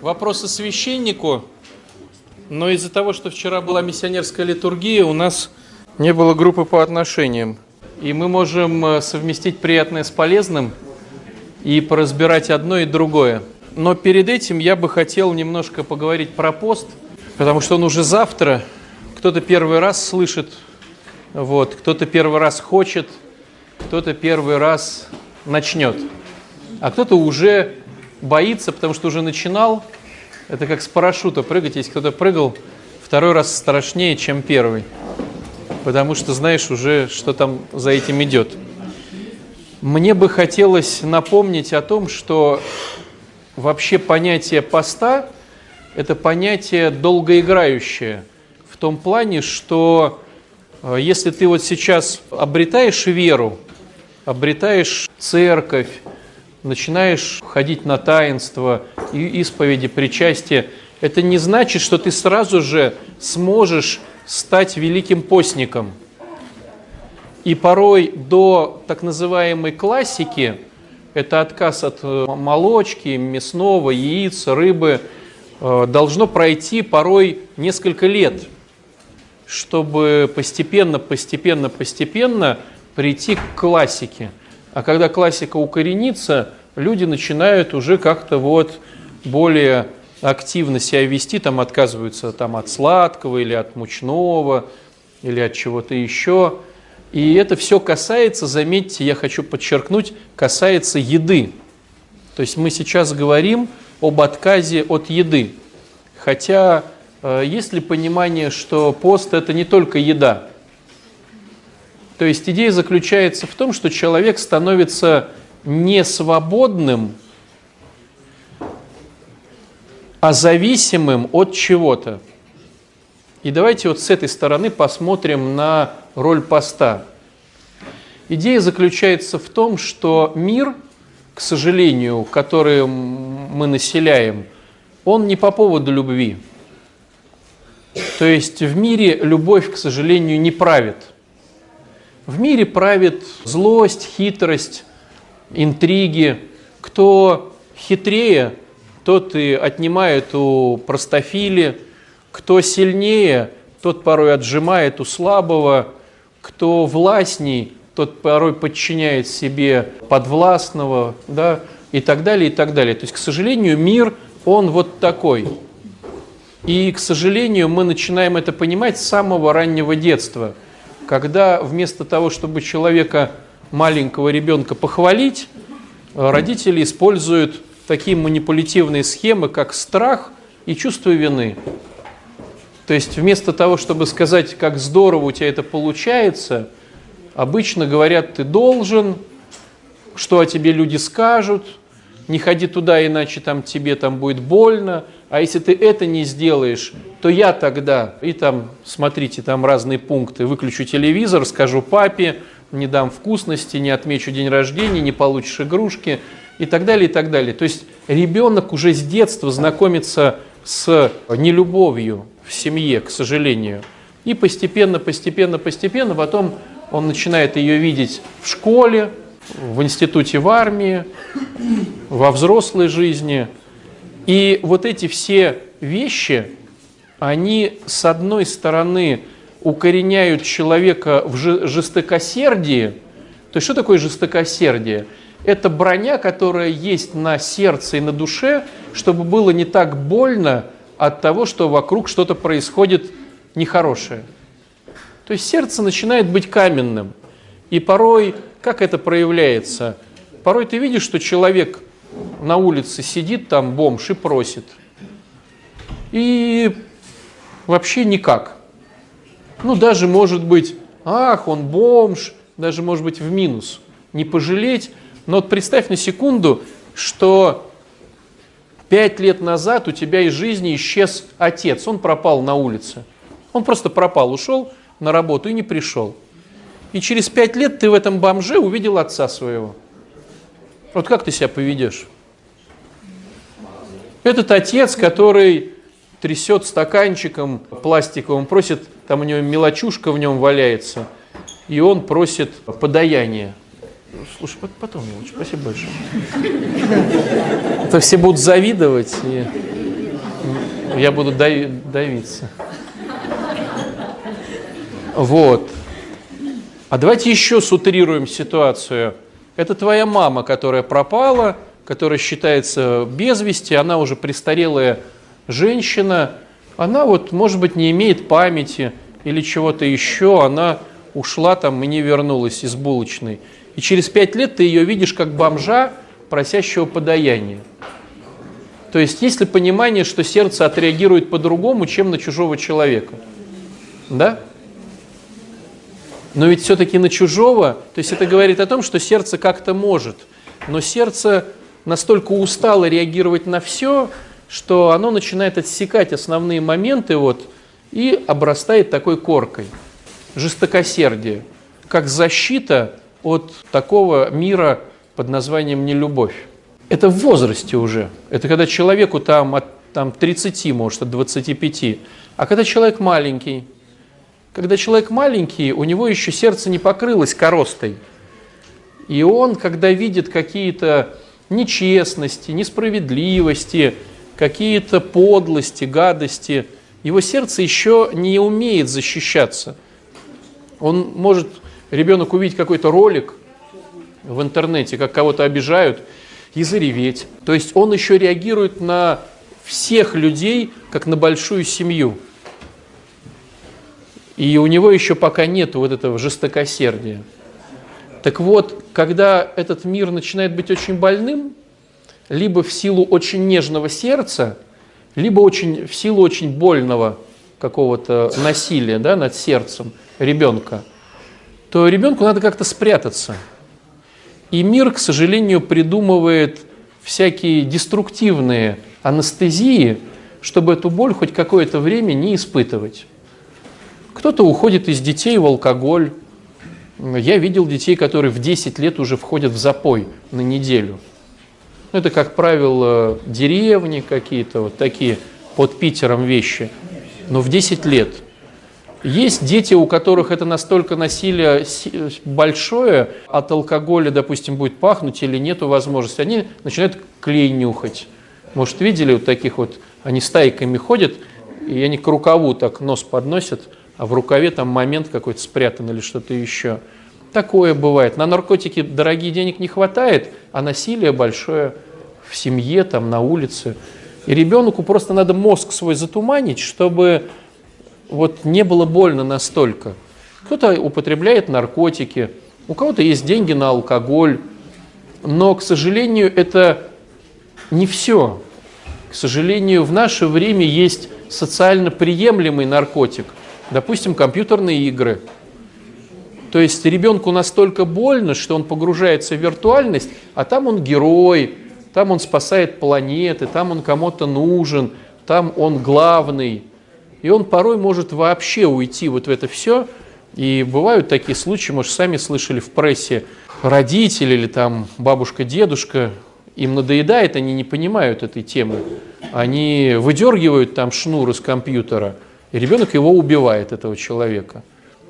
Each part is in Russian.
вопросы священнику, но из-за того, что вчера была миссионерская литургия, у нас не было группы по отношениям. И мы можем э, совместить приятное с полезным и поразбирать одно и другое. Но перед этим я бы хотел немножко поговорить про пост, потому что он уже завтра. Кто-то первый раз слышит, вот, кто-то первый раз хочет, кто-то первый раз начнет, а кто-то уже боится, потому что уже начинал. Это как с парашюта прыгать. Если кто-то прыгал, второй раз страшнее, чем первый. Потому что знаешь уже, что там за этим идет. Мне бы хотелось напомнить о том, что вообще понятие поста – это понятие долгоиграющее. В том плане, что э, если ты вот сейчас обретаешь веру, обретаешь церковь, начинаешь ходить на таинство, исповеди, причастие, это не значит, что ты сразу же сможешь стать великим постником. И порой до так называемой классики, это отказ от э, молочки, мясного, яиц, рыбы, э, должно пройти порой несколько лет, чтобы постепенно, постепенно, постепенно прийти к классике. А когда классика укоренится, люди начинают уже как-то вот более активно себя вести, там отказываются там, от сладкого или от мучного, или от чего-то еще. И это все касается, заметьте, я хочу подчеркнуть, касается еды. То есть мы сейчас говорим об отказе от еды. Хотя э, есть ли понимание, что пост это не только еда? То есть идея заключается в том, что человек становится не свободным, а зависимым от чего-то. И давайте вот с этой стороны посмотрим на роль поста. Идея заключается в том, что мир, к сожалению, который мы населяем, он не по поводу любви. То есть в мире любовь, к сожалению, не правит – в мире правит злость, хитрость, интриги. Кто хитрее, тот и отнимает у простофили. Кто сильнее, тот порой отжимает у слабого. Кто властней, тот порой подчиняет себе подвластного, да, и так далее, и так далее. То есть, к сожалению, мир, он вот такой. И, к сожалению, мы начинаем это понимать с самого раннего детства – когда вместо того, чтобы человека, маленького ребенка похвалить, э, родители используют такие манипулятивные схемы, как страх и чувство вины. То есть вместо того, чтобы сказать, как здорово у тебя это получается, обычно говорят, ты должен, что о тебе люди скажут, не ходи туда, иначе там тебе там будет больно, а если ты это не сделаешь, то я тогда, и там, смотрите, там разные пункты, выключу телевизор, скажу папе, не дам вкусности, не отмечу день рождения, не получишь игрушки и так далее, и так далее. То есть ребенок уже с детства знакомится с нелюбовью в семье, к сожалению. И постепенно, постепенно, постепенно потом он начинает ее видеть в школе, в институте, в армии, во взрослой жизни – и вот эти все вещи, они с одной стороны укореняют человека в жестокосердии. То есть что такое жестокосердие? Это броня, которая есть на сердце и на душе, чтобы было не так больно от того, что вокруг что-то происходит нехорошее. То есть сердце начинает быть каменным. И порой, как это проявляется? Порой ты видишь, что человек на улице сидит там бомж и просит. И вообще никак. Ну, даже может быть, ах, он бомж, даже может быть в минус. Не пожалеть. Но вот представь на секунду, что пять лет назад у тебя из жизни исчез отец. Он пропал на улице. Он просто пропал, ушел на работу и не пришел. И через пять лет ты в этом бомже увидел отца своего. Вот как ты себя поведешь? Этот отец, который трясет стаканчиком пластиковым, просит, там у него мелочушка в нем валяется, и он просит подаяние. Слушай, потом лучше, спасибо большое. Это все будут завидовать. И... Я буду давиться. Вот. А давайте еще сутрируем ситуацию. Это твоя мама, которая пропала, которая считается без вести, она уже престарелая женщина, она вот, может быть, не имеет памяти или чего-то еще, она ушла там и не вернулась из булочной. И через пять лет ты ее видишь как бомжа, просящего подаяния. То есть есть ли понимание, что сердце отреагирует по-другому, чем на чужого человека? Да? Но ведь все-таки на чужого, то есть это говорит о том, что сердце как-то может, но сердце настолько устало реагировать на все, что оно начинает отсекать основные моменты вот, и обрастает такой коркой. Жестокосердие, как защита от такого мира под названием нелюбовь. Это в возрасте уже. Это когда человеку там от там, 30, может, от 25. А когда человек маленький, когда человек маленький, у него еще сердце не покрылось коростой. И он, когда видит какие-то нечестности, несправедливости, какие-то подлости, гадости, его сердце еще не умеет защищаться. Он может, ребенок увидеть какой-то ролик в интернете, как кого-то обижают, и зареветь. То есть он еще реагирует на всех людей, как на большую семью. И у него еще пока нет вот этого жестокосердия. Так вот, когда этот мир начинает быть очень больным, либо в силу очень нежного сердца, либо очень, в силу очень больного какого-то насилия да, над сердцем ребенка, то ребенку надо как-то спрятаться. И мир, к сожалению, придумывает всякие деструктивные анестезии, чтобы эту боль хоть какое-то время не испытывать. Кто-то уходит из детей в алкоголь. Я видел детей, которые в 10 лет уже входят в запой на неделю. Это, как правило, деревни какие-то, вот такие под Питером вещи. Но в 10 лет. Есть дети, у которых это настолько насилие большое, от алкоголя, допустим, будет пахнуть или нету возможности, они начинают клей нюхать. Может, видели вот таких вот, они стайками ходят, и они к рукаву так нос подносят, а в рукаве там момент какой-то спрятан или что-то еще. Такое бывает. На наркотики дорогие денег не хватает, а насилие большое в семье, там, на улице. И ребенку просто надо мозг свой затуманить, чтобы вот не было больно настолько. Кто-то употребляет наркотики, у кого-то есть деньги на алкоголь, но, к сожалению, это не все. К сожалению, в наше время есть социально приемлемый наркотик – Допустим, компьютерные игры. То есть ребенку настолько больно, что он погружается в виртуальность, а там он герой, там он спасает планеты, там он кому-то нужен, там он главный. И он порой может вообще уйти вот в это все. И бывают такие случаи, может, сами слышали в прессе, родители или там бабушка, дедушка, им надоедает, они не понимают этой темы. Они выдергивают там шнур из компьютера – и ребенок его убивает, этого человека.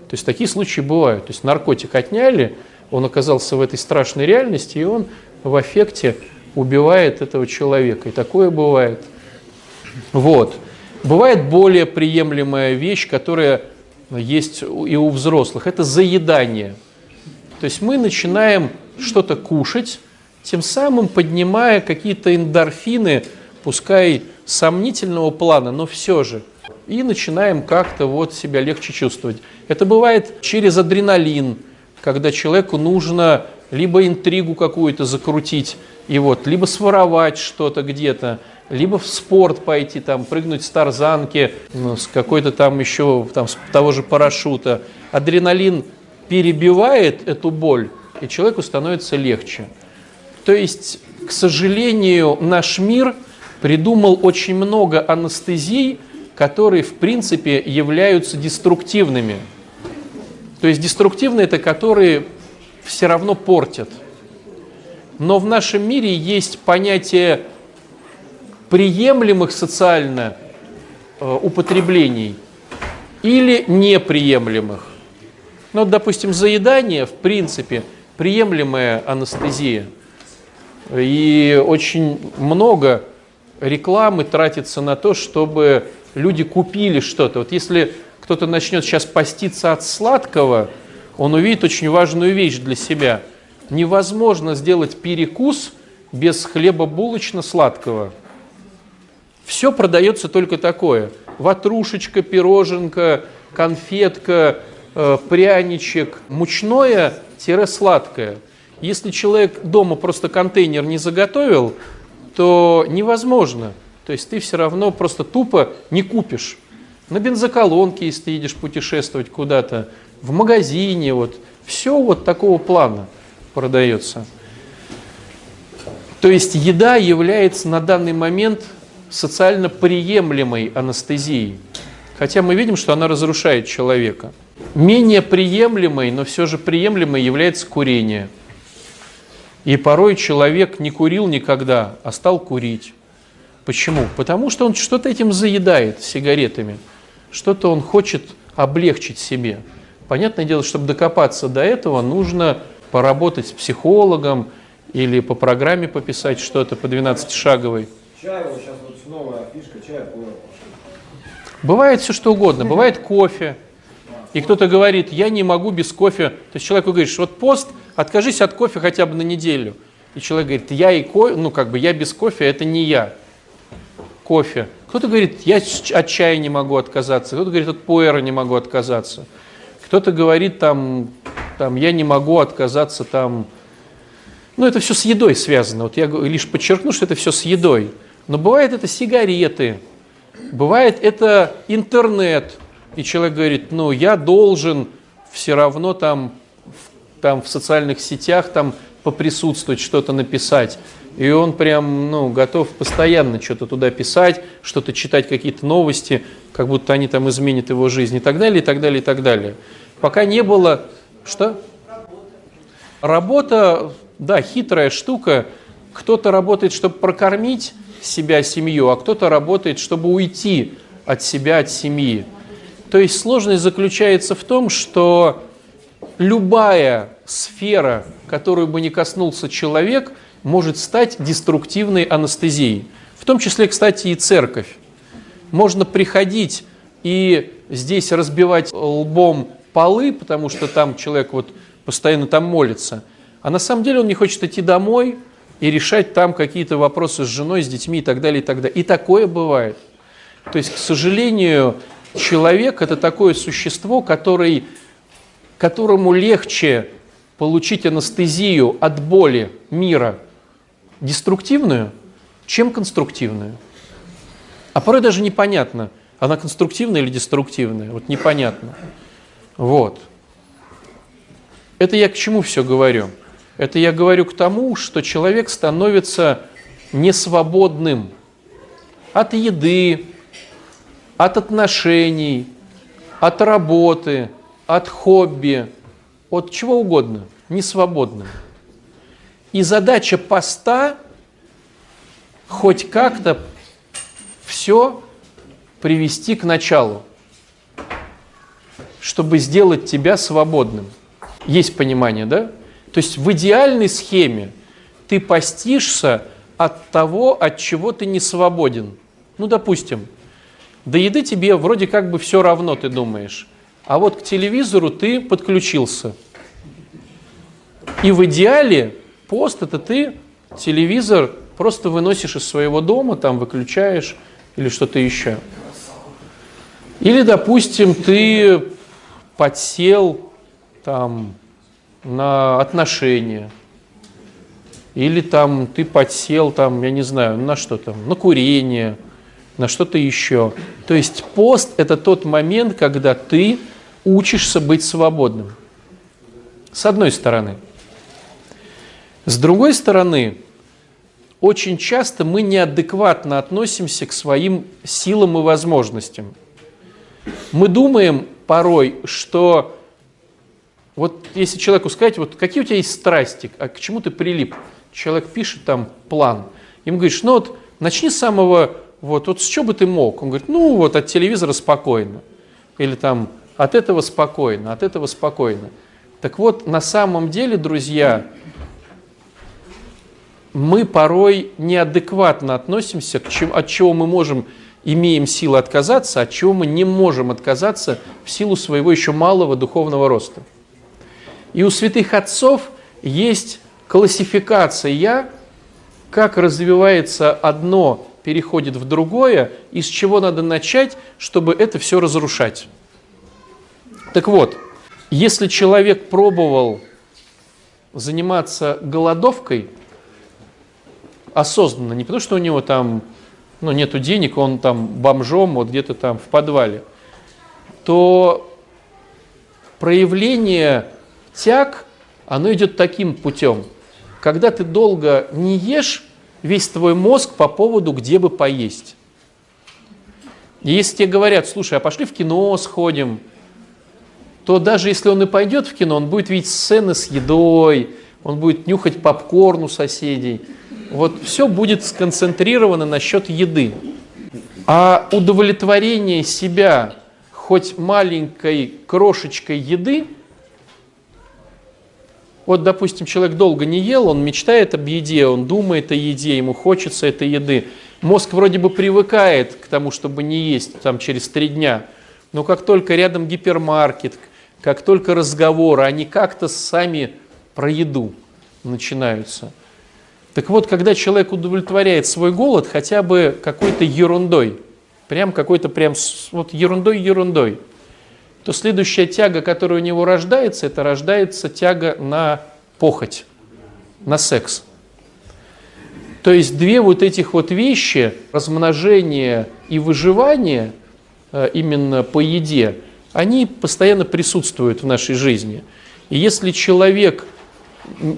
То есть такие случаи бывают. То есть наркотик отняли, он оказался в этой страшной реальности, и он в эффекте убивает этого человека. И такое бывает. Вот. Бывает более приемлемая вещь, которая есть и у взрослых. Это заедание. То есть мы начинаем что-то кушать, тем самым поднимая какие-то эндорфины, пускай сомнительного плана, но все же – и начинаем как-то вот себя легче чувствовать. Это бывает через адреналин, когда человеку нужно либо интригу какую-то закрутить, и вот, либо своровать что-то где-то, либо в спорт пойти, там, прыгнуть с тарзанки, ну, с какой-то там еще, там, с того же парашюта. Адреналин перебивает эту боль, и человеку становится легче. То есть, к сожалению, наш мир придумал очень много анестезий, которые в принципе являются деструктивными. То есть деструктивные это которые все равно портят. Но в нашем мире есть понятие приемлемых социально э, употреблений или неприемлемых. Ну, допустим, заедание, в принципе, приемлемая анестезия. И очень много рекламы тратится на то, чтобы люди купили что-то. Вот если кто-то начнет сейчас поститься от сладкого, он увидит очень важную вещь для себя. Невозможно сделать перекус без хлеба булочно-сладкого. Все продается только такое. Ватрушечка, пироженка, конфетка, э, пряничек, мучное-сладкое. Если человек дома просто контейнер не заготовил, то невозможно. То есть ты все равно просто тупо не купишь. На бензоколонке, если ты едешь путешествовать куда-то, в магазине, вот, все вот такого плана продается. То есть еда является на данный момент социально приемлемой анестезией. Хотя мы видим, что она разрушает человека. Менее приемлемой, но все же приемлемой является курение. И порой человек не курил никогда, а стал курить. Почему? Потому что он что-то этим заедает сигаретами, что-то он хочет облегчить себе. Понятное дело, чтобы докопаться до этого, нужно поработать с психологом или по программе пописать что-то по 12-шаговой. Чай, вот сейчас вот новая фишка, чай, Бывает все что угодно, бывает кофе. И кто-то говорит, я не могу без кофе. То есть человеку говоришь, вот пост, откажись от кофе хотя бы на неделю. И человек говорит, я и кофе, ну как бы я без кофе, это не я. Кофе. Кто-то говорит, я от чая не могу отказаться. Кто-то говорит, от пуэра не могу отказаться. Кто-то говорит, там, там, я не могу отказаться, там, ну, это все с едой связано. Вот я лишь подчеркну, что это все с едой. Но бывает это сигареты, бывает это интернет. И человек говорит, ну, я должен все равно там, там в социальных сетях там поприсутствовать, что-то написать. И он прям ну, готов постоянно что-то туда писать, что-то читать, какие-то новости, как будто они там изменят его жизнь и так далее, и так далее, и так далее. Пока не было... Что? Работа, да, хитрая штука. Кто-то работает, чтобы прокормить себя, семью, а кто-то работает, чтобы уйти от себя, от семьи. То есть сложность заключается в том, что любая сфера, которую бы не коснулся человек – может стать деструктивной анестезией. В том числе, кстати, и церковь. Можно приходить и здесь разбивать лбом полы, потому что там человек вот постоянно там молится, а на самом деле он не хочет идти домой и решать там какие-то вопросы с женой, с детьми и так далее, и так далее. И такое бывает. То есть, к сожалению, человек – это такое существо, который, которому легче получить анестезию от боли мира – деструктивную, чем конструктивную. А порой даже непонятно, она конструктивная или деструктивная. Вот непонятно. Вот. Это я к чему все говорю? Это я говорю к тому, что человек становится несвободным от еды, от отношений, от работы, от хобби, от чего угодно, несвободным. И задача поста хоть как-то все привести к началу, чтобы сделать тебя свободным. Есть понимание, да? То есть в идеальной схеме ты постишься от того, от чего ты не свободен. Ну, допустим, до еды тебе вроде как бы все равно, ты думаешь. А вот к телевизору ты подключился. И в идеале Пост – это ты телевизор просто выносишь из своего дома, там выключаешь или что-то еще. Или, допустим, ты подсел там на отношения, или там ты подсел там, я не знаю, на что там, на курение, на что-то еще. То есть пост – это тот момент, когда ты учишься быть свободным. С одной стороны – с другой стороны, очень часто мы неадекватно относимся к своим силам и возможностям. Мы думаем порой, что вот если человеку сказать, вот какие у тебя есть страсти, а к чему ты прилип? Человек пишет там план. Ему говоришь, ну вот начни с самого, вот, вот с чего бы ты мог? Он говорит, ну вот от телевизора спокойно. Или там от этого спокойно, от этого спокойно. Так вот, на самом деле, друзья, мы порой неадекватно относимся к чему, от чего мы можем, имеем силы отказаться, от чего мы не можем отказаться в силу своего еще малого духовного роста. И у святых отцов есть классификация, как развивается одно, переходит в другое, из чего надо начать, чтобы это все разрушать. Так вот, если человек пробовал заниматься голодовкой осознанно, не потому что у него там ну, нету денег, он там бомжом, вот где-то там в подвале, то проявление тяг, оно идет таким путем. Когда ты долго не ешь, весь твой мозг по поводу, где бы поесть. И если тебе говорят, слушай, а пошли в кино сходим, то даже если он и пойдет в кино, он будет видеть сцены с едой, он будет нюхать попкорн у соседей. Вот все будет сконцентрировано насчет еды. А удовлетворение себя хоть маленькой крошечкой еды – вот, допустим, человек долго не ел, он мечтает об еде, он думает о еде, ему хочется этой еды. Мозг вроде бы привыкает к тому, чтобы не есть там через три дня. Но как только рядом гипермаркет, как только разговоры, они как-то сами про еду начинаются. Так вот, когда человек удовлетворяет свой голод хотя бы какой-то ерундой, прям какой-то прям вот ерундой-ерундой, то следующая тяга, которая у него рождается, это рождается тяга на похоть, на секс. То есть две вот этих вот вещи, размножение и выживание э, именно по еде, они постоянно присутствуют в нашей жизни. И если человек,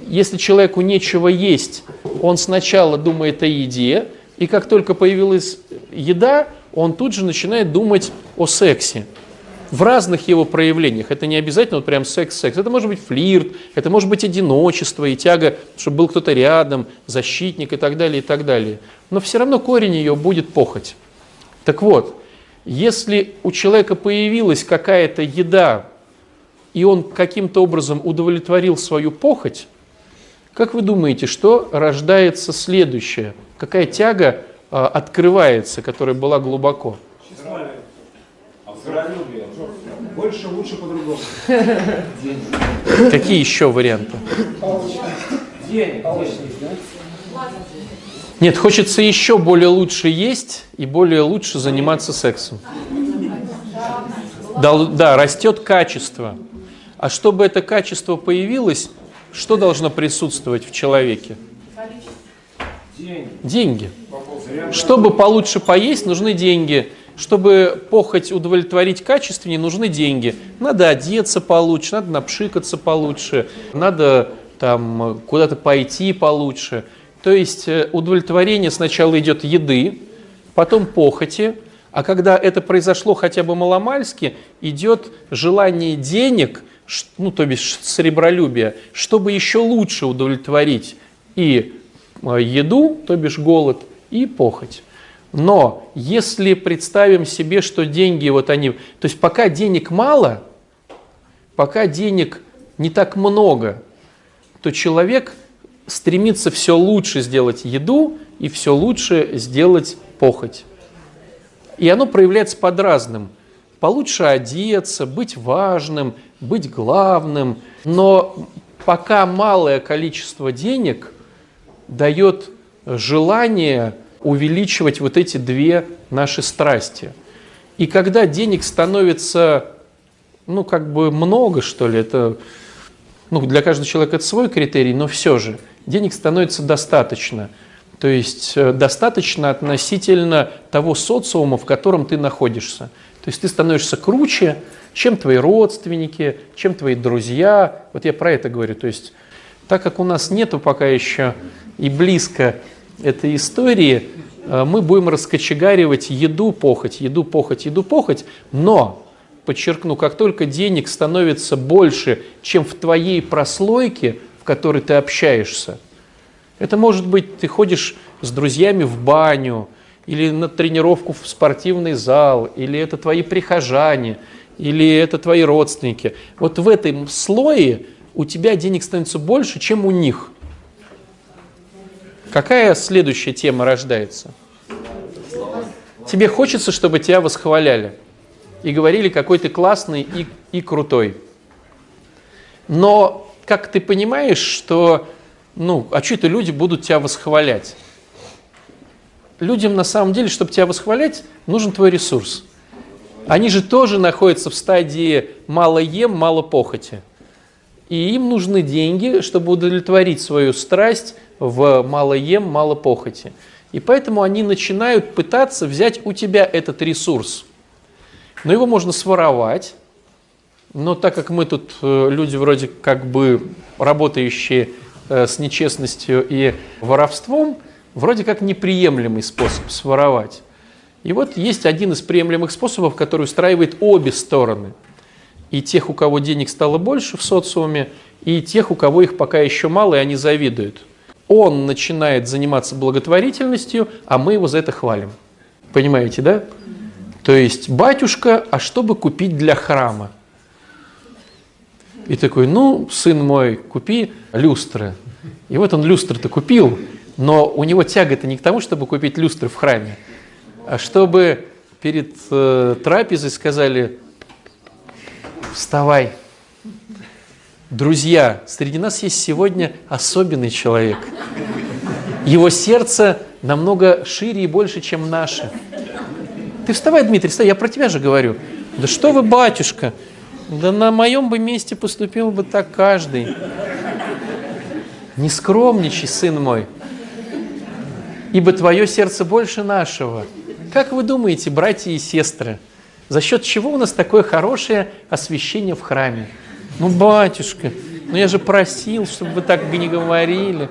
если человеку нечего есть, он сначала думает о еде, и как только появилась еда, он тут же начинает думать о сексе в разных его проявлениях. Это не обязательно вот прям секс-секс. Это может быть флирт, это может быть одиночество и тяга, чтобы был кто-то рядом, защитник и так далее, и так далее. Но все равно корень ее будет похоть. Так вот, если у человека появилась какая-то еда, и он каким-то образом удовлетворил свою похоть, как вы думаете, что рождается следующее? Какая тяга а, открывается, которая была глубоко? Больше, лучше, по-другому. Какие еще варианты? Нет, хочется еще более лучше есть и более лучше заниматься сексом. Да, да, растет качество. А чтобы это качество появилось, что должно присутствовать в человеке? Деньги. Чтобы получше поесть, нужны деньги. Чтобы похоть удовлетворить качественнее, нужны деньги. Надо одеться получше, надо напшикаться получше, надо там куда-то пойти получше. То есть э, удовлетворение сначала идет еды, потом похоти, а когда это произошло хотя бы маломальски, идет желание денег, ну то бишь сребролюбие, чтобы еще лучше удовлетворить и э, еду, то бишь голод, и похоть. Но если представим себе, что деньги вот они... То есть пока денег мало, пока денег не так много, то человек стремится все лучше сделать еду и все лучше сделать похоть. И оно проявляется под разным. Получше одеться, быть важным, быть главным. Но пока малое количество денег дает желание увеличивать вот эти две наши страсти. И когда денег становится, ну, как бы много, что ли, это, ну, для каждого человека это свой критерий, но все же, денег становится достаточно. То есть э, достаточно относительно того социума, в котором ты находишься. То есть ты становишься круче, чем твои родственники, чем твои друзья. Вот я про это говорю. То есть так как у нас нету пока еще и близко этой истории э, мы будем раскочегаривать еду, похоть, еду, похоть, еду, похоть, но, подчеркну, как только денег становится больше, чем в твоей прослойке, в которой ты общаешься, это может быть, ты ходишь с друзьями в баню, или на тренировку в спортивный зал, или это твои прихожане, или это твои родственники. Вот в этом слое у тебя денег становится больше, чем у них – какая следующая тема рождается? Тебе хочется, чтобы тебя восхваляли и говорили, какой ты классный и, и крутой. Но как ты понимаешь, что, ну, а что это люди будут тебя восхвалять? Людям на самом деле, чтобы тебя восхвалять, нужен твой ресурс. Они же тоже находятся в стадии мало ем, мало похоти. И им нужны деньги, чтобы удовлетворить свою страсть в мало ем, мало похоти. И поэтому они начинают пытаться взять у тебя этот ресурс. Но его можно своровать. Но так как мы тут э, люди вроде как бы работающие э, с нечестностью и воровством, вроде как неприемлемый способ своровать. И вот есть один из приемлемых способов, который устраивает обе стороны. И тех, у кого денег стало больше в социуме, и тех, у кого их пока еще мало, и они завидуют. Он начинает заниматься благотворительностью, а мы его за это хвалим. Понимаете, да? То есть, батюшка, а что бы купить для храма? И такой, ну, сын мой, купи люстры. И вот он люстры-то купил, но у него тяга-то не к тому, чтобы купить люстры в храме, а чтобы перед э, трапезой сказали, вставай. Друзья, среди нас есть сегодня особенный человек. Его сердце намного шире и больше, чем наше. Ты вставай, Дмитрий, вставай, я про тебя же говорю. Да что вы, батюшка, да на моем бы месте поступил бы так каждый. Не скромничай, сын мой, ибо твое сердце больше нашего. Как вы думаете, братья и сестры, за счет чего у нас такое хорошее освящение в храме? Ну, батюшка, ну я же просил, чтобы вы так не говорили.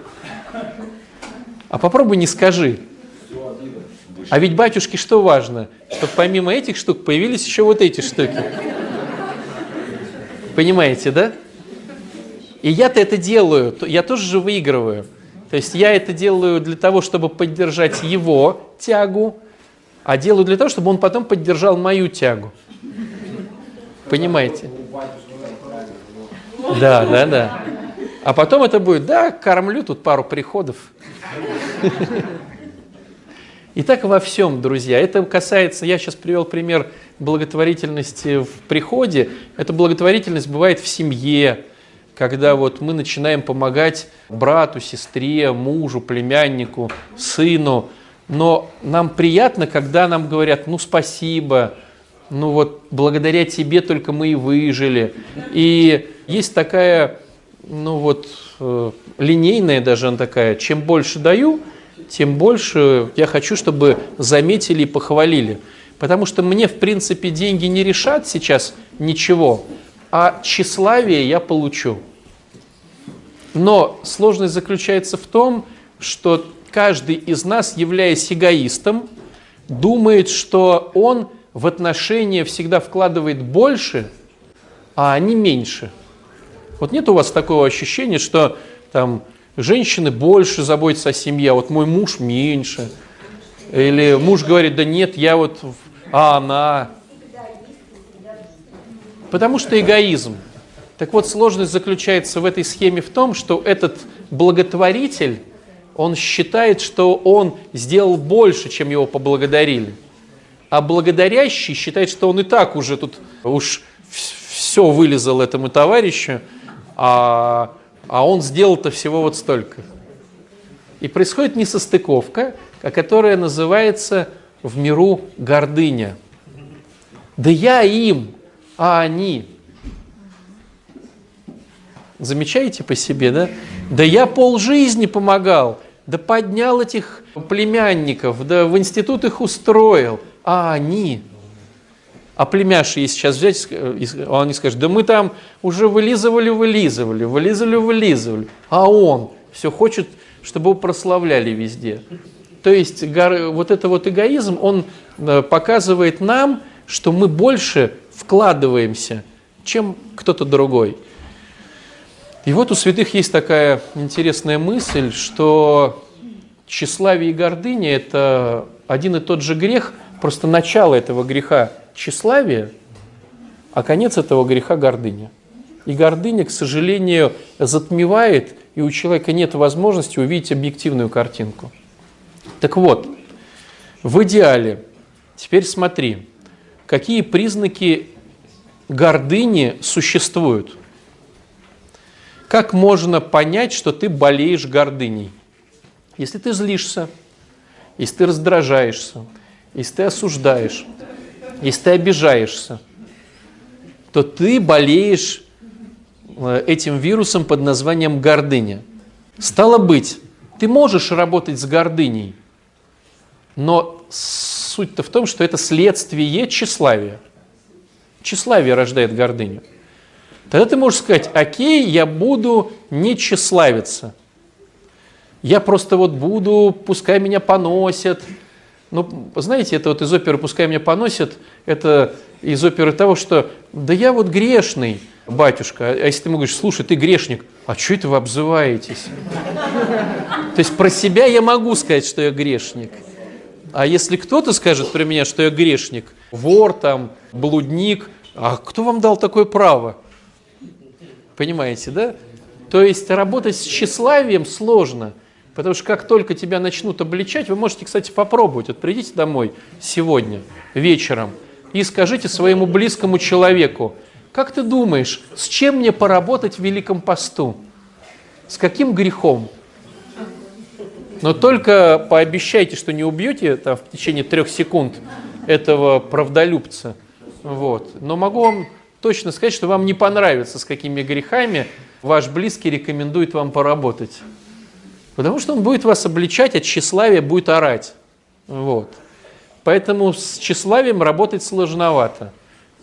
А попробуй не скажи. А ведь батюшке что важно? Чтобы помимо этих штук появились еще вот эти штуки. Понимаете, да? И я-то это делаю, я тоже же выигрываю. То есть я это делаю для того, чтобы поддержать его тягу, а делаю для того, чтобы он потом поддержал мою тягу. Понимаете? Да, да, да. А потом это будет, да, кормлю тут пару приходов. И так во всем, друзья. Это касается, я сейчас привел пример благотворительности в приходе. Эта благотворительность бывает в семье, когда вот мы начинаем помогать брату, сестре, мужу, племяннику, сыну. Но нам приятно, когда нам говорят, ну спасибо, ну вот благодаря тебе только мы и выжили. И есть такая, ну вот, э, линейная даже она такая, чем больше даю, тем больше я хочу, чтобы заметили и похвалили. Потому что мне, в принципе, деньги не решат сейчас ничего, а тщеславие я получу. Но сложность заключается в том, что каждый из нас, являясь эгоистом, думает, что он в отношения всегда вкладывает больше, а они меньше. Вот нет у вас такого ощущения, что там женщины больше заботятся о семье, а вот мой муж меньше. Или муж говорит, да нет, я вот, а она. Потому что эгоизм. Так вот, сложность заключается в этой схеме в том, что этот благотворитель, он считает, что он сделал больше, чем его поблагодарили. А благодарящий считает, что он и так уже тут уж все вылезал этому товарищу, а, а он сделал-то всего вот столько. И происходит несостыковка, которая называется в миру гордыня. Да я им, а они. Замечаете по себе, да? Да я полжизни помогал, да поднял этих племянников, да в институт их устроил, а они. А племяши, если сейчас взять, он не скажет, да мы там уже вылизывали, вылизывали, вылизывали, вылизывали, а он все хочет, чтобы его прославляли везде. То есть вот это вот эгоизм, он э, показывает нам, что мы больше вкладываемся, чем кто-то другой. И вот у святых есть такая интересная мысль, что тщеславие и гордыня – это один и тот же грех, просто начало этого греха тщеславие, а конец этого греха гордыня. И гордыня, к сожалению, затмевает и у человека нет возможности увидеть объективную картинку. Так вот, в идеале, теперь смотри, какие признаки гордыни существуют. Как можно понять, что ты болеешь гордыней? Если ты злишься, если ты раздражаешься, если ты осуждаешь, если ты обижаешься, то ты болеешь э, этим вирусом под названием гордыня. Стало быть, ты можешь работать с гордыней, но суть-то в том, что это следствие тщеславия. Тщеславие рождает гордыню. Тогда ты можешь сказать, окей, я буду не тщеславиться. Я просто вот буду, пускай меня поносят. Ну, знаете, это вот из оперы «Пускай меня поносят», это из оперы того, что «да я вот грешный, батюшка». А если ты ему говоришь, слушай, ты грешник, а что это вы обзываетесь? То есть про себя я могу сказать, что я грешник. А если кто-то скажет про меня, что я грешник, вор там, блудник, а кто вам дал такое право? Понимаете, да? То есть работать с тщеславием сложно, потому что как только тебя начнут обличать, вы можете, кстати, попробовать. Вот придите домой сегодня вечером и скажите своему близкому человеку, как ты думаешь, с чем мне поработать в Великом посту? С каким грехом? Но только пообещайте, что не убьете там, в течение трех секунд этого правдолюбца. Вот. Но могу вам точно сказать, что вам не понравится, с какими грехами ваш близкий рекомендует вам поработать. Потому что он будет вас обличать, от тщеславия будет орать. Вот. Поэтому с тщеславием работать сложновато.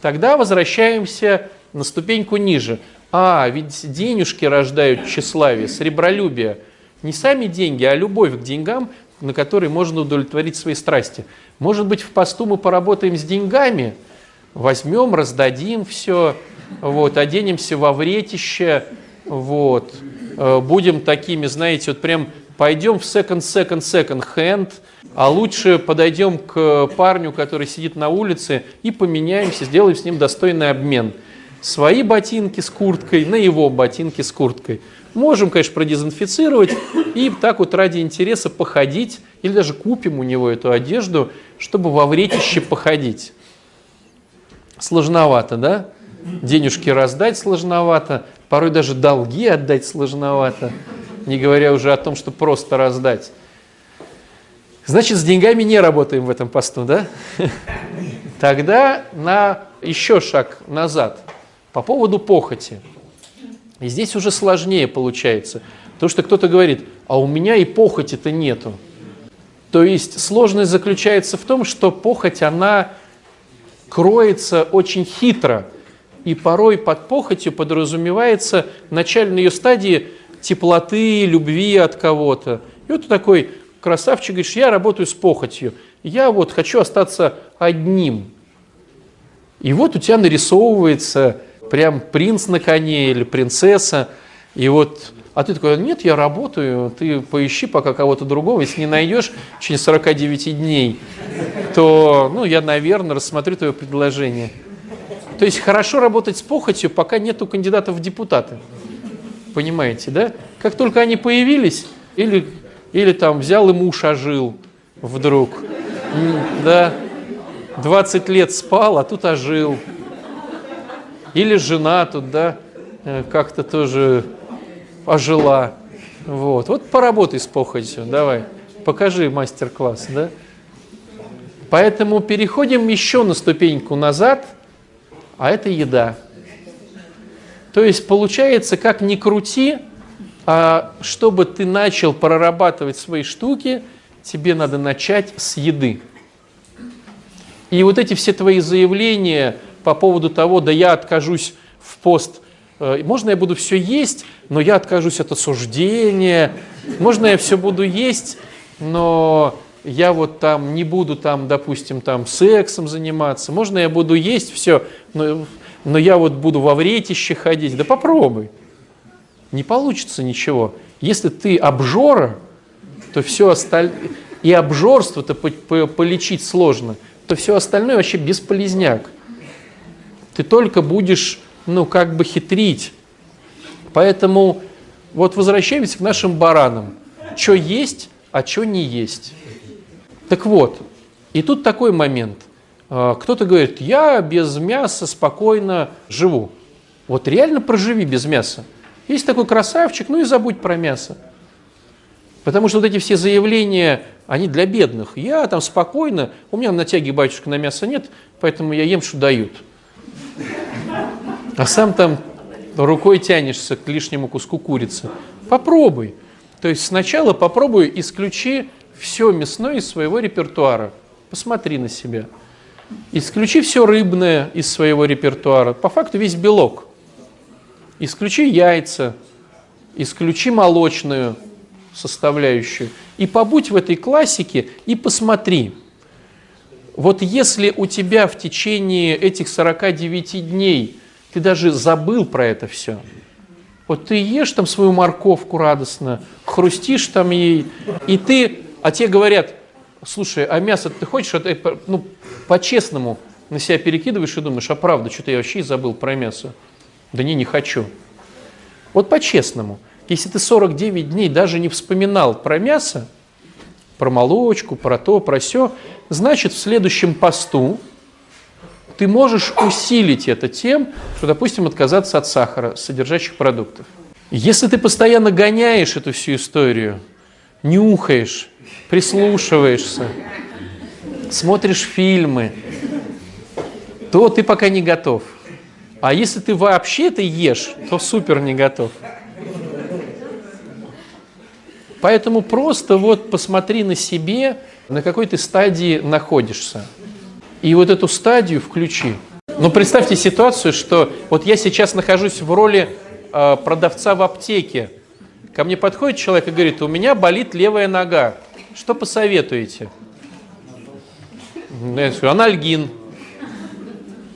Тогда возвращаемся на ступеньку ниже. А, ведь денежки рождают тщеславие, сребролюбие. Не сами деньги, а любовь к деньгам, на которые можно удовлетворить свои страсти. Может быть, в посту мы поработаем с деньгами – возьмем, раздадим все, вот, оденемся во вретище, вот, э, будем такими, знаете, вот прям пойдем в second, second, second hand, а лучше подойдем к парню, который сидит на улице, и поменяемся, сделаем с ним достойный обмен. Свои ботинки с курткой на его ботинки с курткой. Можем, конечно, продезинфицировать и так вот ради интереса походить, или даже купим у него эту одежду, чтобы во вретище походить сложновато, да? Денежки раздать сложновато, порой даже долги отдать сложновато, не говоря уже о том, что просто раздать. Значит, с деньгами не работаем в этом посту, да? Тогда на еще шаг назад по поводу похоти. И здесь уже сложнее получается. Потому что кто-то говорит, а у меня и похоти-то нету. То есть сложность заключается в том, что похоть, она кроется очень хитро, и порой под похотью подразумевается начальная ее стадии теплоты, любви от кого-то. И вот такой красавчик говоришь, я работаю с похотью, я вот хочу остаться одним. И вот у тебя нарисовывается прям принц на коне или принцесса, и вот, а ты такой, нет, я работаю, ты поищи пока кого-то другого, если не найдешь течение 49 дней, то, ну, я, наверное, рассмотрю твое предложение. То есть хорошо работать с похотью, пока нету кандидатов в депутаты. Понимаете, да? Как только они появились, или, или там взял и муж ожил вдруг, да, 20 лет спал, а тут ожил. Или жена тут, да, э, как-то тоже ожила. Вот. вот поработай с похотью, давай, покажи мастер-класс, да? Поэтому переходим еще на ступеньку назад, а это еда. То есть получается, как ни крути, а чтобы ты начал прорабатывать свои штуки, тебе надо начать с еды. И вот эти все твои заявления по поводу того, да я откажусь в пост, э, можно я буду все есть, но я откажусь от осуждения, можно я все буду есть, но я вот там не буду там, допустим, там сексом заниматься, можно я буду есть все, но, но я вот буду во вретище ходить. Да попробуй. Не получится ничего. Если ты обжора, то все остальное, и обжорство-то по по полечить сложно, то все остальное вообще бесполезняк. Ты только будешь, ну, как бы хитрить. Поэтому Вот возвращаемся к нашим баранам. Что есть, а что не есть. Так вот, и тут такой момент. А, кто-то говорит, я без мяса спокойно живу. Вот реально проживи без мяса. Есть такой красавчик, ну и забудь про мясо. Потому что вот эти все заявления, они для бедных. Я там спокойно, у меня на тяге батюшка на мясо нет, поэтому я ем, что дают. А сам там рукой тянешься к лишнему куску курицы. Попробуй. То есть сначала попробуй исключи все мясное из своего репертуара. Посмотри на себя. Исключи все рыбное из своего репертуара. По факту весь белок. Исключи яйца, исключи молочную составляющую. И побудь в этой классике и посмотри. Вот если у тебя в течение этих 49 дней ты даже забыл про это все, вот ты ешь там свою морковку радостно, хрустишь там ей, и ты, а те говорят, слушай, а мясо ты хочешь, а ну, по-честному на себя перекидываешь и думаешь, а правда, что-то я вообще забыл про мясо. Да не, не хочу. Вот по-честному, если ты 49 дней даже не вспоминал про мясо, про молочку, про то, про все, значит в следующем посту ты можешь усилить это тем, что, допустим, отказаться от сахара, содержащих продуктов. Если ты постоянно гоняешь эту всю историю, нюхаешь, прислушиваешься, смотришь фильмы, то ты пока не готов. А если ты вообще это ешь, то супер не готов. Поэтому просто вот посмотри на себе, на какой ты стадии находишься. И вот эту стадию включи. Ну, представьте ситуацию, что вот я сейчас нахожусь в роли э, продавца в аптеке. Ко мне подходит человек и говорит, у меня болит левая нога. Что посоветуете? Я говорю, анальгин.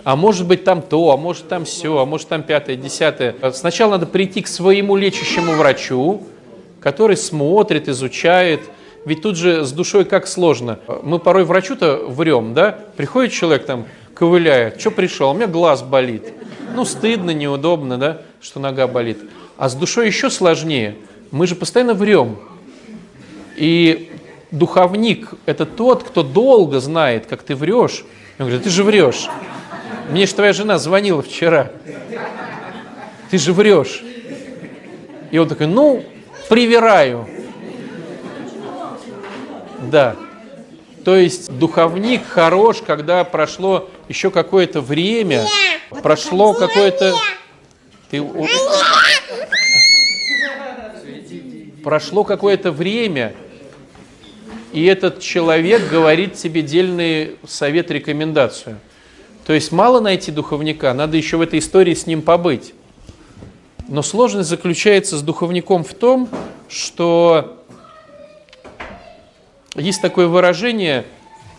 А может быть там то, а может там все, а может там пятое, десятое. Сначала надо прийти к своему лечащему врачу, который смотрит, изучает, ведь тут же с душой как сложно. Мы порой врачу-то врем, да? Приходит человек там, ковыляет, что пришел, у меня глаз болит. Ну, стыдно, неудобно, да, что нога болит. А с душой еще сложнее. Мы же постоянно врем. И духовник – это тот, кто долго знает, как ты врешь. Он говорит, ты же врешь. Мне же твоя жена звонила вчера. Ты же врешь. И он такой, ну, привираю. Да. То есть духовник хорош, когда прошло еще какое-то время, прошло какое-то... Ты... Прошло какое-то время, и этот человек говорит тебе дельный совет, рекомендацию. То есть мало найти духовника, надо еще в этой истории с ним побыть. Но сложность заключается с духовником в том, что есть такое выражение,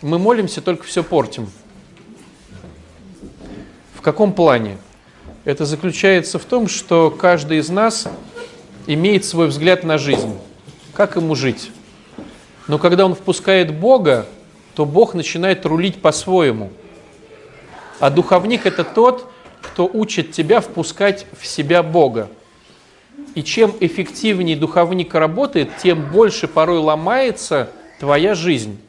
мы молимся, только все портим. В каком плане? Это заключается в том, что каждый из нас имеет свой взгляд на жизнь, как ему жить. Но когда он впускает Бога, то Бог начинает рулить по-своему. А духовник – это тот, кто учит тебя впускать в себя Бога. И чем эффективнее духовник работает, тем больше порой ломается – твоя жизнь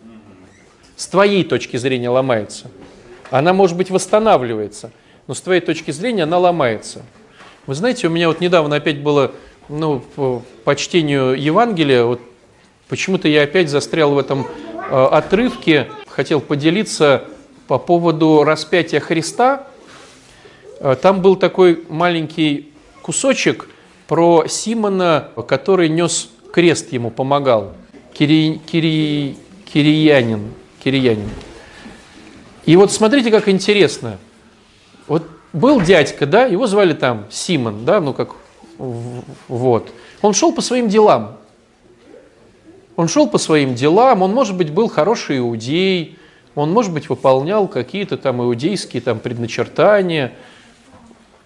с твоей точки зрения ломается. Она, может быть, восстанавливается, но с твоей точки зрения она ломается. Вы знаете, у меня вот недавно опять было, ну, по, чтению Евангелия, вот почему-то я опять застрял в этом э, отрывке, хотел поделиться по поводу распятия Христа. Э, там был такой маленький кусочек про Симона, который нес крест, ему помогал. Кири, Кири, Кириянин, Кириянин. И вот смотрите, как интересно. Вот был дядька, да, его звали там Симон, да, ну как, вот. Он шел по своим делам. Он шел по своим делам, он, может быть, был хороший иудей, он, может быть, выполнял какие-то там иудейские там предначертания,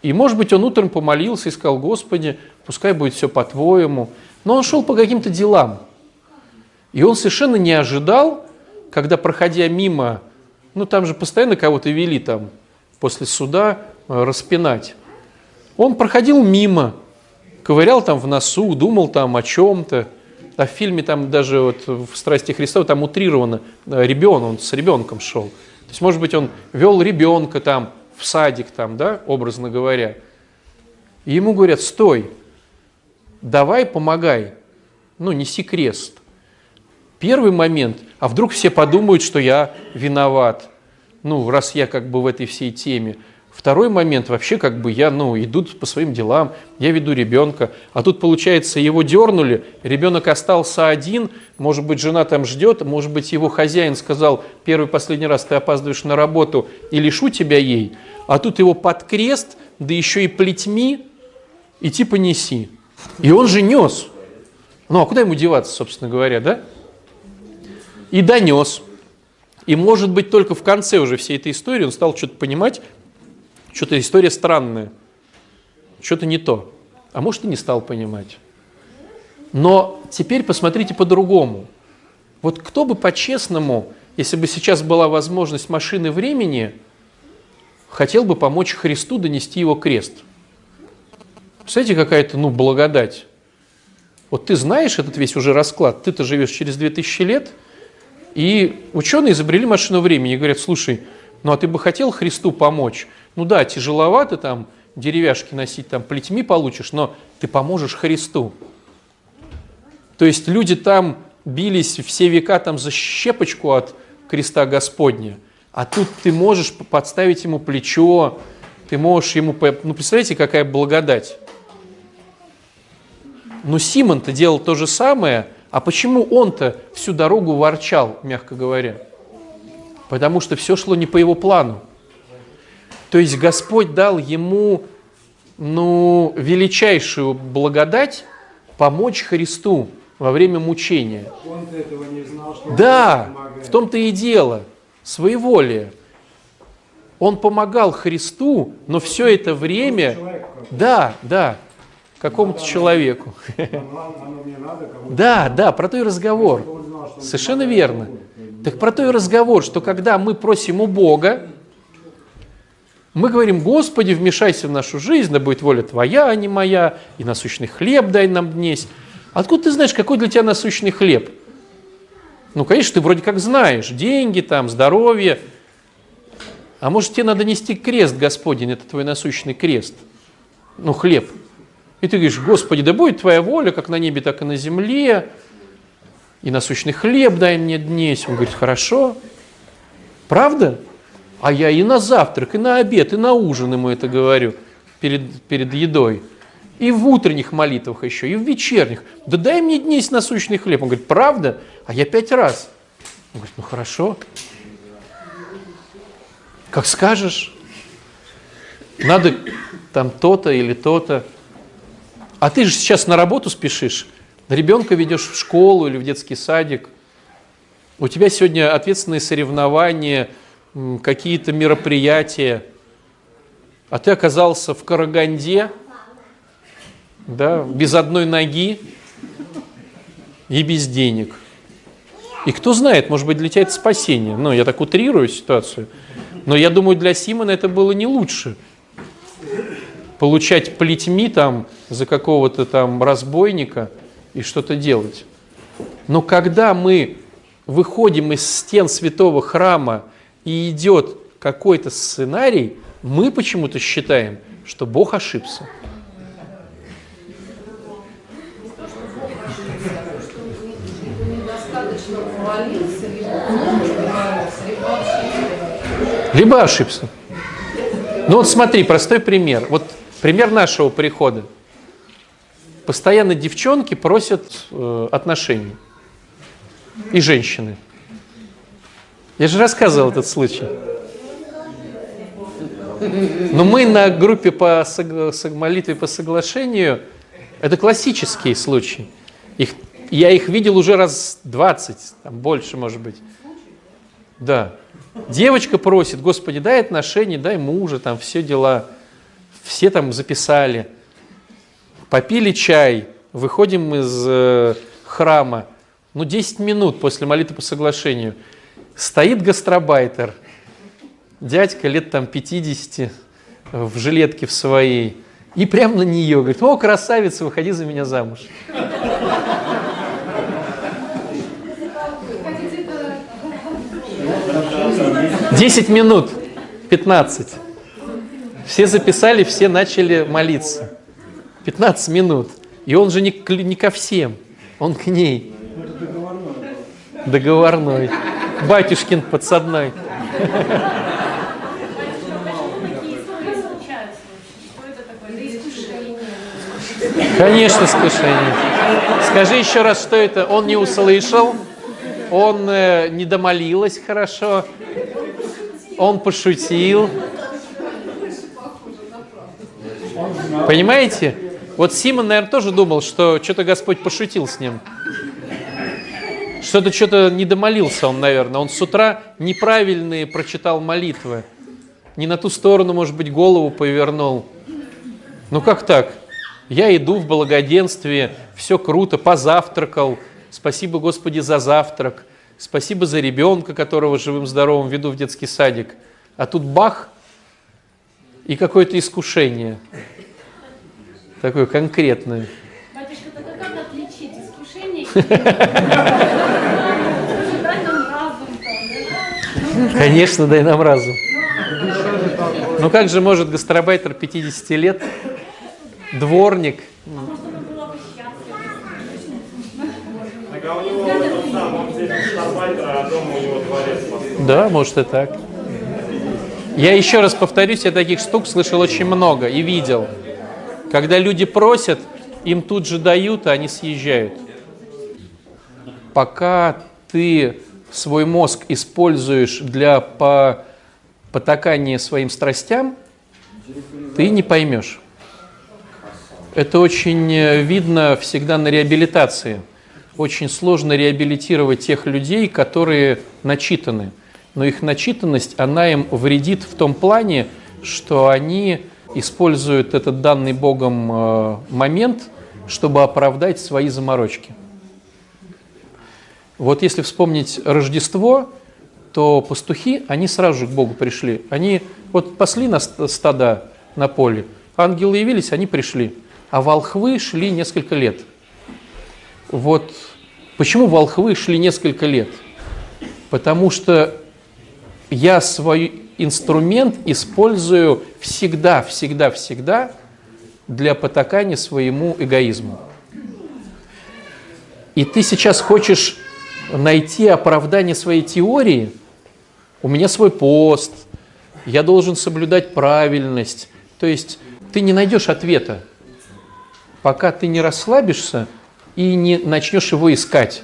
и, может быть, он утром помолился и сказал, Господи, пускай будет все по-твоему. Но он шел по каким-то делам. И он совершенно не ожидал, когда, проходя мимо, ну там же постоянно кого-то вели там после суда э, распинать. Он проходил мимо, ковырял там в носу, думал там о чем-то. А в фильме там даже вот в «Страсти Христова» там утрировано э, ребенок, он с ребенком шел. То есть, может быть, он вел ребенка там в садик, там, да, образно говоря. И ему говорят, стой, давай помогай, ну, неси крест. Первый момент, а вдруг все подумают, что я виноват, ну, раз я как бы в этой всей теме. Второй момент, вообще как бы я, ну, иду по своим делам, я веду ребенка, а тут, получается, его дернули, ребенок остался один, может быть, жена там ждет, может быть, его хозяин сказал, первый последний раз ты опаздываешь на работу и лишу тебя ей, а тут его под крест, да еще и плетьми, и типа неси. И он же нес. Ну, а куда ему деваться, собственно говоря, да? И донес. И, может быть, только в конце уже всей этой истории он стал что-то понимать, что-то история странная, что-то не то. А может и не стал понимать. Но теперь посмотрите по-другому. Вот кто бы по-честному, если бы сейчас была возможность машины времени, хотел бы помочь Христу донести его крест. Представляете, какая-то, ну, благодать. Вот ты знаешь этот весь уже расклад, ты-то живешь через 2000 лет, и ученые изобрели машину времени и говорят, слушай, ну а ты бы хотел Христу помочь? Ну да, тяжеловато там деревяшки носить, там плетьми получишь, но ты поможешь Христу. То есть люди там бились все века там за щепочку от креста Господня, а тут ты можешь подставить ему плечо, ты можешь ему... Ну, представляете, какая благодать. Но Симон-то делал то же самое, а почему он-то всю дорогу ворчал, мягко говоря? Потому что все шло не по его плану. То есть Господь дал ему ну, величайшую благодать помочь Христу во время мучения. Он этого не знал, что Да, в том-то и дело, своеволие. Он помогал Христу, но все это время, да, да, какому-то человеку. Да, да, про то и разговор. Совершенно верно. Так про то и разговор, что когда мы просим у Бога, мы говорим, Господи, вмешайся в нашу жизнь, да будет воля Твоя, а не моя, и насущный хлеб дай нам днесь. Откуда ты знаешь, какой для тебя насущный хлеб? Ну, конечно, ты вроде как знаешь, деньги там, здоровье. А может, тебе надо нести крест, Господень, это твой насущный крест, ну, хлеб. И ты говоришь, Господи, да будет Твоя воля, как на небе, так и на земле, и насущный хлеб дай мне днесь. Он говорит, хорошо. Правда? А я и на завтрак, и на обед, и на ужин ему это говорю перед, перед едой. И в утренних молитвах еще, и в вечерних. Да дай мне днесь насущный хлеб. Он говорит, правда? А я пять раз. Он говорит, ну хорошо. Как скажешь. Надо там то-то или то-то. А ты же сейчас на работу спешишь. Ребенка ведешь в школу или в детский садик. У тебя сегодня ответственные соревнования – какие-то мероприятия, а ты оказался в Караганде, да, без одной ноги и без денег. И кто знает, может быть, для тебя это спасение. Ну, я так утрирую ситуацию. Но я думаю, для Симона это было не лучше. Получать плетьми там за какого-то там разбойника и что-то делать. Но когда мы выходим из стен святого храма и идет какой-то сценарий, мы почему-то считаем, что Бог ошибся. Либо ошибся. Ну вот смотри, простой пример. Вот пример нашего прихода. Постоянно девчонки просят э, отношений. И женщины. Я же рассказывал этот случай. Но мы на группе по молитве по соглашению, это классические случаи. Их, я их видел уже раз 20, там больше, может быть. Да. Девочка просит, Господи, дай отношения, дай мужа, там все дела. Все там записали. Попили чай, выходим из э, храма. Ну, 10 минут после молитвы по соглашению – Стоит гастробайтер, дядька лет там 50, в жилетке в своей, И прямо на нее говорит, о, красавица, выходи за меня замуж. Десять минут, пятнадцать. Все записали, все начали молиться. Пятнадцать минут. И он же не, не ко всем, он к ней. Договорной. Батюшкин подсадной. Конечно, искушение. Скажи еще раз, что это? Он не услышал, он э, не домолилась хорошо, он пошутил. Понимаете? Вот Симон, наверное, тоже думал, что что-то Господь пошутил с ним. Что-то что-то не домолился он, наверное. Он с утра неправильные прочитал молитвы. Не на ту сторону, может быть, голову повернул. Ну как так? Я иду в благоденствие, все круто, позавтракал. Спасибо, Господи, за завтрак. Спасибо за ребенка, которого живым-здоровым веду в детский садик. А тут бах и какое-то искушение. Такое конкретное. Батюшка, тогда как отличить искушение Конечно, дай нам разум. Ну как же может гастробайтер 50 лет дворник. Да, может и так. Я еще раз повторюсь, я таких штук слышал очень много и видел. Когда люди просят, им тут же дают, а они съезжают. Пока ты свой мозг используешь для потакания своим страстям, ты не поймешь. Это очень э, видно всегда на реабилитации. Очень сложно реабилитировать тех людей, которые начитаны. Но их начитанность, она им вредит в том плане, что они используют этот данный Богом э, момент, чтобы оправдать свои заморочки. Вот если вспомнить Рождество, то пастухи, они сразу же к Богу пришли. Они вот пасли на стада на поле, ангелы явились, они пришли а волхвы шли несколько лет. Вот почему волхвы шли несколько лет? Потому что я свой инструмент использую всегда, всегда, всегда для потакания своему эгоизму. И ты сейчас хочешь найти оправдание своей теории, у меня свой пост, я должен соблюдать правильность. То есть ты не найдешь ответа пока ты не расслабишься и не начнешь его искать.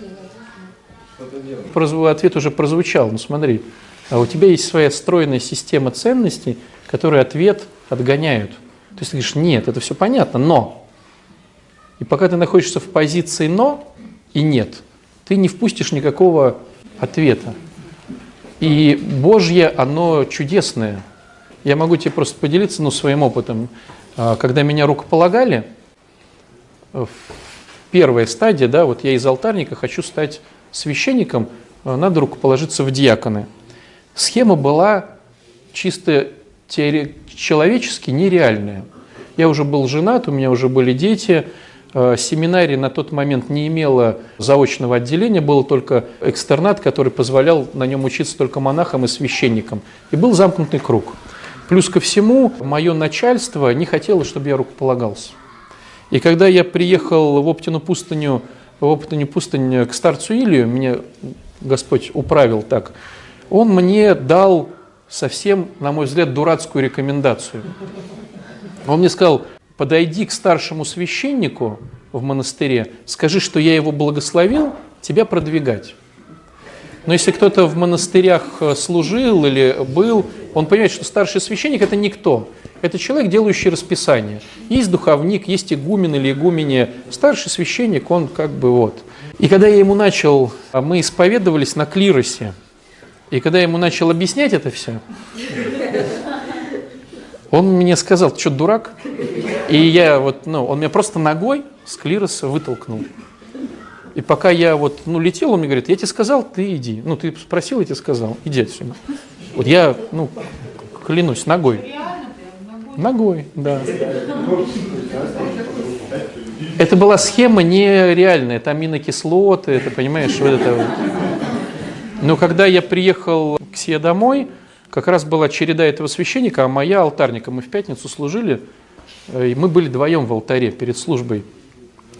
Ответ уже прозвучал, ну смотри. А у тебя есть своя стройная система ценностей, которые ответ отгоняют. То есть ты говоришь, нет, это все понятно, но. И пока ты находишься в позиции но и нет, ты не впустишь никакого ответа. И Божье, оно чудесное. Я могу тебе просто поделиться ну, своим опытом. А, когда меня рукополагали, первая стадия, да, вот я из алтарника хочу стать священником, э, надо руку положиться в диаконы. Схема была чисто теоре- человечески нереальная. Я уже был женат, у меня уже были дети, э, семинария на тот момент не имела заочного отделения, был только экстернат, который позволял на нем учиться только монахам и священникам. И был замкнутый круг. Плюс ко всему, мое начальство не хотело, чтобы я рукополагался. И когда я приехал в Оптину пустыню, в Оптину пустыню к старцу Илью, меня Господь управил так, он мне дал совсем, на мой взгляд, дурацкую рекомендацию. Он мне сказал, подойди к старшему священнику в монастыре, скажи, что я его благословил, тебя продвигать. Но если кто-то в монастырях служил или был, он понимает, что старший священник – это никто. Это человек, делающий расписание. Есть духовник, есть игумен или игумене. Старший священник, он как бы вот. И когда я ему начал, а мы исповедовались на клиросе, и когда я ему начал объяснять это все, он мне сказал, ты что, дурак? И я вот, ну, он меня просто ногой с клироса вытолкнул. И пока я вот, ну, летел, он мне говорит, я тебе сказал, ты иди. Ну, ты спросил, я тебе сказал, иди отсюда. Вот я, ну, клянусь, ногой. Ногой, да. Это была схема нереальная, там аминокислоты, это понимаешь, вот это. Но когда я приехал к себе домой, как раз была череда этого священника, а моя алтарника. Мы в пятницу служили, э, и мы были вдвоем в алтаре перед службой.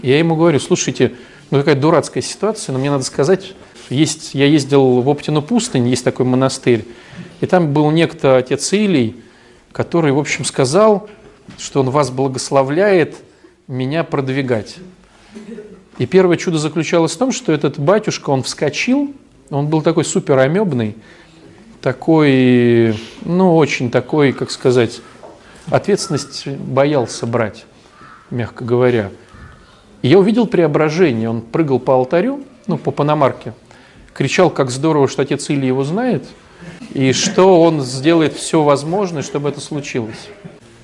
Я ему говорю, слушайте, ну какая дурацкая ситуация, но мне надо сказать, есть, я ездил в Оптину пустынь, есть такой монастырь, и там был некто отец Илий, который, в общем, сказал, что он вас благословляет меня продвигать. И первое чудо заключалось в том, что этот батюшка, он вскочил, он был такой супер амебный, такой, ну, очень такой, как сказать, ответственность боялся брать, мягко говоря. И я увидел преображение, он прыгал по алтарю, ну, по Панамарке, кричал, как здорово, что отец Илья его знает, и что он сделает все возможное, чтобы это случилось.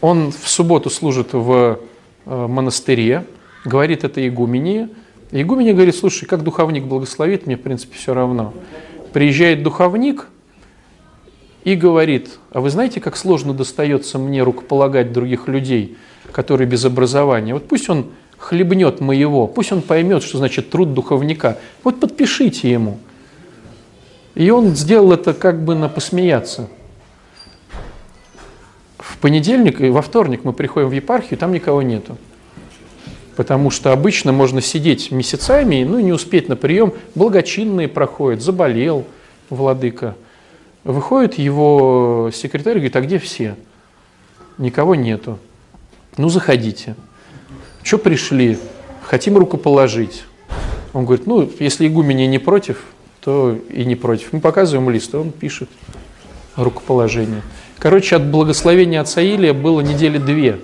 Он в субботу служит в э, монастыре, говорит это игумене. Игумене говорит, слушай, как духовник благословит, мне в принципе все равно. Приезжает духовник и говорит, а вы знаете, как сложно достается мне рукополагать других людей, которые без образования? Вот пусть он хлебнет моего, пусть он поймет, что значит труд духовника. Вот подпишите ему. И он сделал это как бы на посмеяться. В понедельник и во вторник мы приходим в епархию, там никого нету. Потому что обычно можно сидеть месяцами, ну, не успеть на прием. Благочинные проходят, заболел владыка. Выходит его секретарь и говорит, а где все? Никого нету. Ну, заходите. Что пришли? Хотим рукоположить. Он говорит, ну, если игумене не против, то и не против. Мы показываем лист, он пишет рукоположение. Короче, от благословения отца Илия было недели две.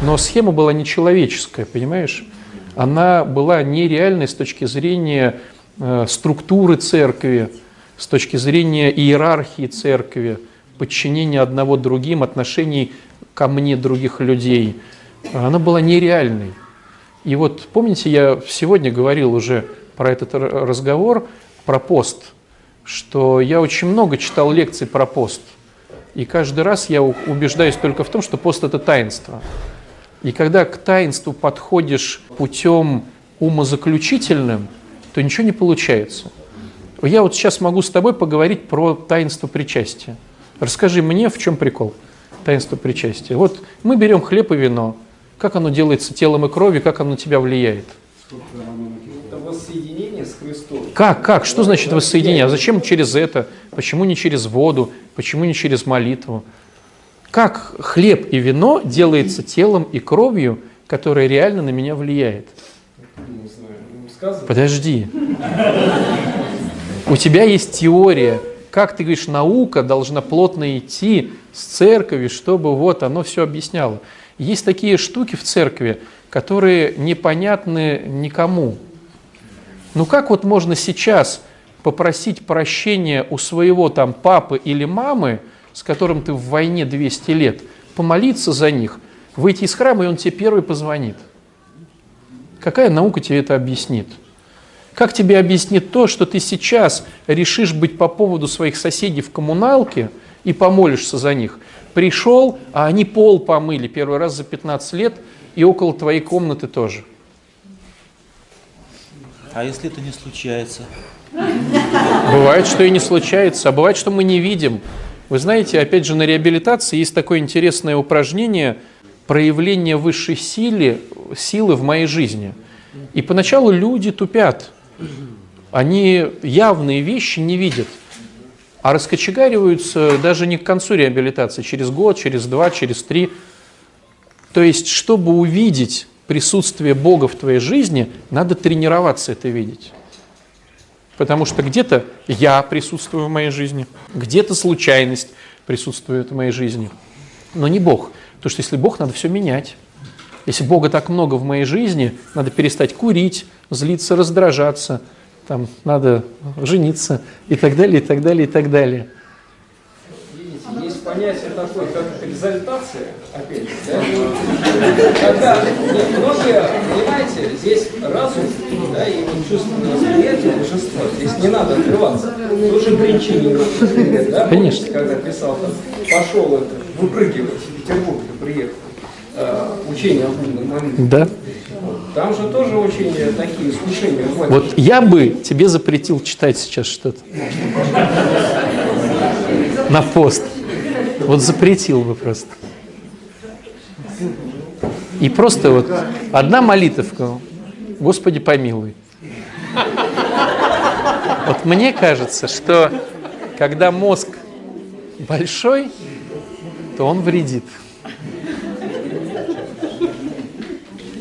Но схема была нечеловеческая, понимаешь? Она была нереальной с точки зрения э, структуры церкви, с точки зрения иерархии церкви, подчинения одного другим, отношений ко мне других людей. Она была нереальной. И вот помните, я сегодня говорил уже про этот разговор, про пост, что я очень много читал лекций про пост. И каждый раз я убеждаюсь только в том, что пост – это таинство. И когда к таинству подходишь путем умозаключительным, то ничего не получается. Я вот сейчас могу с тобой поговорить про таинство причастия. Расскажи мне, в чем прикол таинства причастия. Вот мы берем хлеб и вино. Как оно делается телом и кровью, как оно на тебя влияет? воссоединение с Христом. Как, как? Что значит воссоединение? А зачем через это? Почему не через воду? Почему не через молитву? Как хлеб и вино делается телом и кровью, которая реально на меня влияет? Подожди. У тебя есть теория, как ты говоришь, наука должна плотно идти с церковью, чтобы вот оно все объясняло. Есть такие штуки в церкви, которые непонятны никому. Ну как вот можно сейчас попросить прощения у своего там папы или мамы, с которым ты в войне 200 лет, помолиться за них, выйти из храма, и он тебе первый позвонит? Какая наука тебе это объяснит? Как тебе объяснит то, что ты сейчас решишь быть по поводу своих соседей в коммуналке и помолишься за них? Пришел, а они пол помыли первый раз за 15 лет и около твоей комнаты тоже – а если это не случается? Бывает, что и не случается, а бывает, что мы не видим. Вы знаете, опять же, на реабилитации есть такое интересное упражнение проявление высшей силы, силы в моей жизни. И поначалу люди тупят. Они явные вещи не видят. А раскочегариваются даже не к концу реабилитации, через год, через два, через три. То есть, чтобы увидеть присутствие Бога в твоей жизни, надо тренироваться это видеть. Потому что где-то я присутствую в моей жизни, где-то случайность присутствует в моей жизни, но не Бог. Потому что если Бог, надо все менять. Если Бога так много в моей жизни, надо перестать курить, злиться, раздражаться, там, надо жениться и так далее, и так далее, и так далее понятие такое, как экзальтация, опять же, да? когда многие, понимаете, здесь разум, да, и вот чувственное восприятие божества, здесь не надо открываться. Тоже Бринчанин, да, Конечно. когда писал там, пошел это, выпрыгивать в Петербург, приехал. Э, молитве. Да. Там же тоже очень такие искушения. Вот я бы тебе запретил читать сейчас что-то. На пост. Вот запретил бы просто. И просто вот одна молитовка. Господи, помилуй. Вот мне кажется, что когда мозг большой, то он вредит.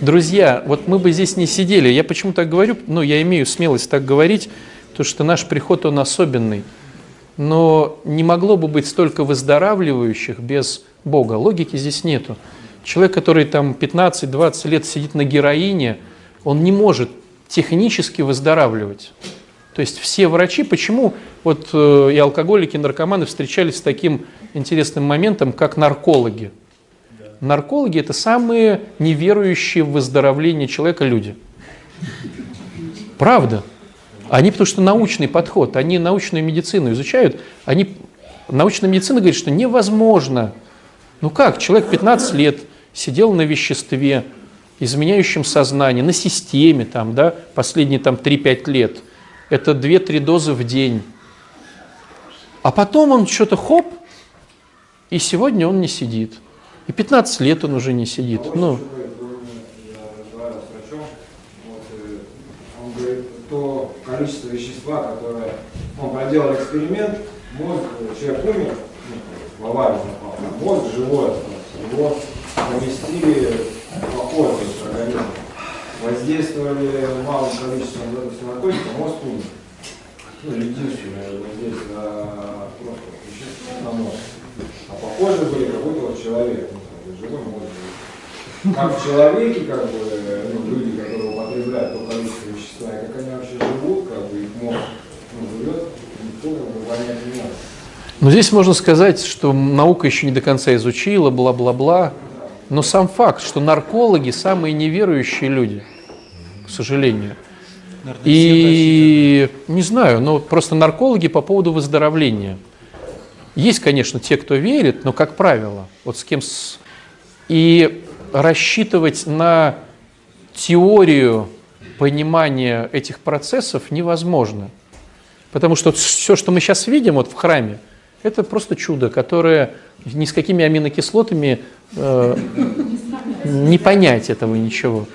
Друзья, вот мы бы здесь не сидели. Я почему так говорю? Ну, я имею смелость так говорить, то что наш приход, он особенный. Но не могло бы быть столько выздоравливающих без Бога. Логики здесь нету. Человек, который там 15-20 лет сидит на героине, он не может технически выздоравливать. То есть все врачи, почему вот э, и алкоголики, и наркоманы встречались с таким интересным моментом, как наркологи. Наркологи – это самые неверующие в выздоровление человека люди. Правда. Они, потому что научный подход, они научную медицину изучают, они, научная медицина говорит, что невозможно. Ну как, человек 15 лет сидел на веществе, изменяющем сознание, на системе, там, да, последние там, 3-5 лет. Это 2-3 дозы в день. А потом он что-то хоп, и сегодня он не сидит. И 15 лет он уже не сидит. А Ну, э, то количество вещества, которое он проделал эксперимент, мозг, э, человек умер, в аварию попал, а мозг живой остался, его поместили в в организм. Воздействовали малым количеством наркотика, мозг умер. Ну, единственное воздействие на просто вещество на мозг. А похожи были как будто вот человек, ну, живой мозг. Как в человеке, как бы, ну, люди, которые употребляют то количество вещества, и как они вообще живут, как бы их мозг ну, живет, никто как бы понять не может. Но здесь можно сказать, что наука еще не до конца изучила, бла-бла-бла. Но сам факт, что наркологи самые неверующие люди, к сожалению. Наверное, И не знаю, но просто наркологи по поводу выздоровления. Есть, конечно, те, кто верит, но, как правило, вот с кем... С... И рассчитывать на теорию понимания этих процессов невозможно. Потому что все, что мы сейчас видим вот в храме, это просто чудо, которое ни с какими аминокислотами э, не понять этого ничего.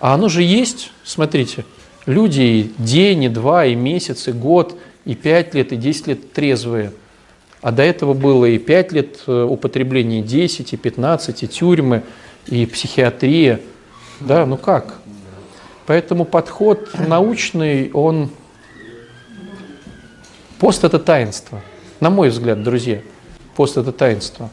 А оно же есть, смотрите, люди и день, и два, и месяц, и год, и пять лет, и десять лет трезвые. А до этого было и пять лет э, употребления, и 10, и 15, и тюрьмы, и психиатрия. Да, ну как? Поэтому подход научный, он... Пост – это таинство. На мой взгляд, друзья, пост – это таинство.